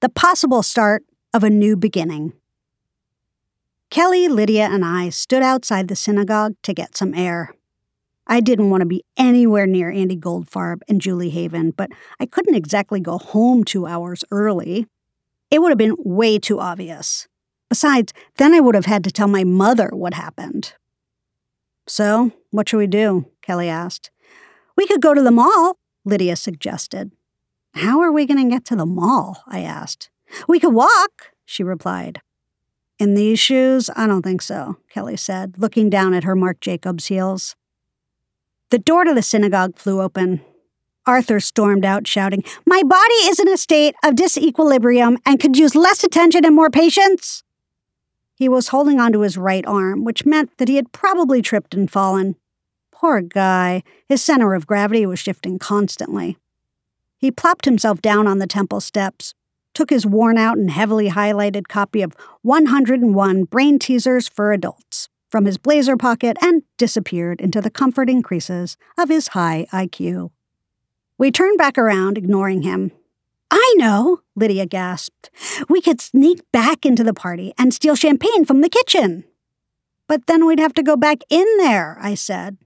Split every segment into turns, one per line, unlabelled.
the possible start of a new beginning. Kelly, Lydia, and I stood outside the synagogue to get some air. I didn't want to be anywhere near Andy Goldfarb and Julie Haven, but I couldn't exactly go home two hours early. It would have been way too obvious. Besides, then I would have had to tell my mother what happened. So, what should we do? Kelly asked. We could go to the mall, Lydia suggested. How are we going to get to the mall? I asked. We could walk, she replied. In these shoes, I don't think so, Kelly said, looking down at her Marc Jacobs heels. The door to the synagogue flew open. Arthur stormed out, shouting, My body is in a state of disequilibrium and could use less attention and more patience. He was holding onto his right arm, which meant that he had probably tripped and fallen. Poor guy, his center of gravity was shifting constantly. He plopped himself down on the temple steps, took his worn out and heavily highlighted copy of 101 Brain Teasers for Adults from his blazer pocket and disappeared into the comforting creases of his high IQ. We turned back around, ignoring him. I know, Lydia gasped. We could sneak back into the party and steal champagne from the kitchen. But then we'd have to go back in there, I said.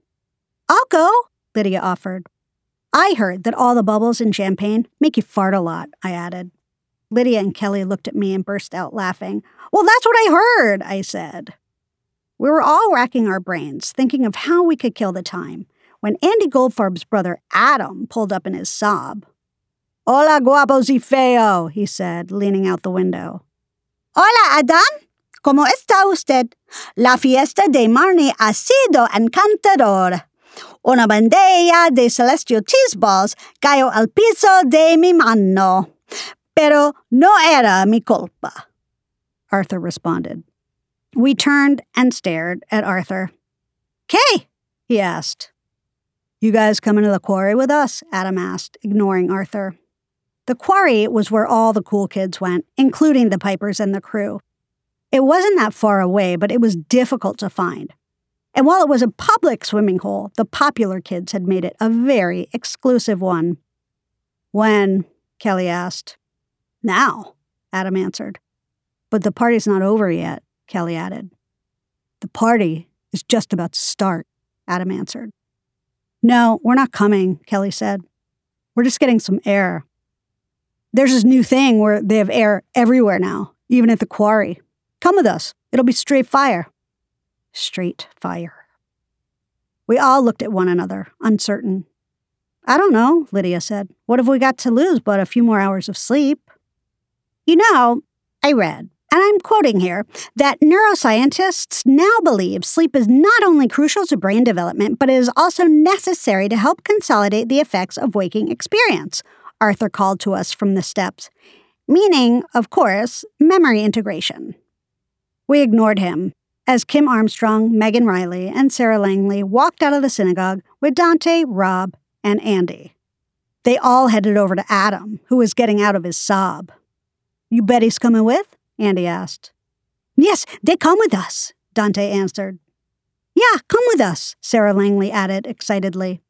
I'll go, Lydia offered. I heard that all the bubbles in champagne make you fart a lot, I added. Lydia and Kelly looked at me and burst out laughing. Well, that's what I heard, I said. We were all racking our brains, thinking of how we could kill the time, when Andy Goldfarb's brother Adam pulled up in his Saab. Hola, guapos y feo, he said, leaning out the window. Hola, Adam. ¿Cómo está usted? La fiesta de Marnie ha sido encantador. Una bandeja de celestial cheese balls cayó al piso de mi mano. Pero no era mi culpa. Arthur responded. We turned and stared at Arthur. Kay, he asked. You guys coming to the quarry with us? Adam asked, ignoring Arthur. The quarry was where all the cool kids went, including the Pipers and the crew. It wasn't that far away, but it was difficult to find. And while it was a public swimming hole, the popular kids had made it a very exclusive one. When? Kelly asked. Now, Adam answered. But the party's not over yet, Kelly added. The party is just about to start, Adam answered. No, we're not coming, Kelly said. We're just getting some air. There's this new thing where they have air everywhere now, even at the quarry. Come with us. It'll be straight fire. Straight fire. We all looked at one another, uncertain. I don't know, Lydia said. What have we got to lose but a few more hours of sleep? You know, I read, and I'm quoting here, that neuroscientists now believe sleep is not only crucial to brain development, but it is also necessary to help consolidate the effects of waking experience, Arthur called to us from the steps, meaning, of course, memory integration. We ignored him as Kim Armstrong, Megan Riley, and Sarah Langley walked out of the synagogue with Dante, Rob, and Andy. They all headed over to Adam, who was getting out of his Saab. You bet he's coming with? Andy asked. Yes, they come with us, Dante answered. Yeah, come with us, Sarah Langley added excitedly.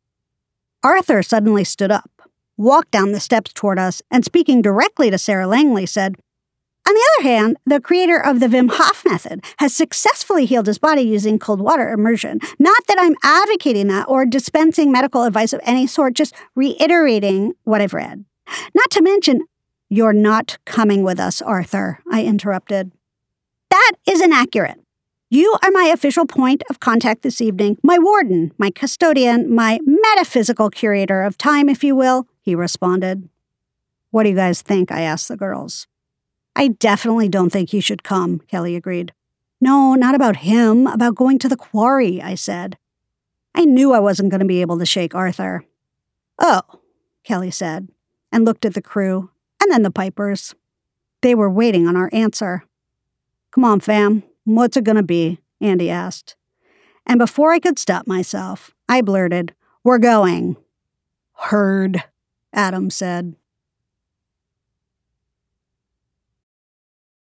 Arthur suddenly stood up, walked down the steps toward us, and speaking directly to Sarah Langley, said, on the other hand, the creator of the Wim Hof method has successfully healed his body using cold water immersion. Not that I'm advocating that or dispensing medical advice of any sort, just reiterating what I've read. Not to mention, you're not coming with us, Arthur, I interrupted. That is inaccurate. You are my official point of contact this evening, my warden, my custodian, my metaphysical curator of time, if you will, he responded. What do you guys think? I asked the girls. I definitely don't think he should come, Kelly agreed. No, not about him, about going to the quarry, I said. I knew I wasn't going to be able to shake Arthur. Oh, Kelly said, and looked at the crew, and then the Pipers. They were waiting on our answer. Come on, fam, what's it going to be? Andy asked. And before I could stop myself, I blurted, We're going. Heard, Adam said.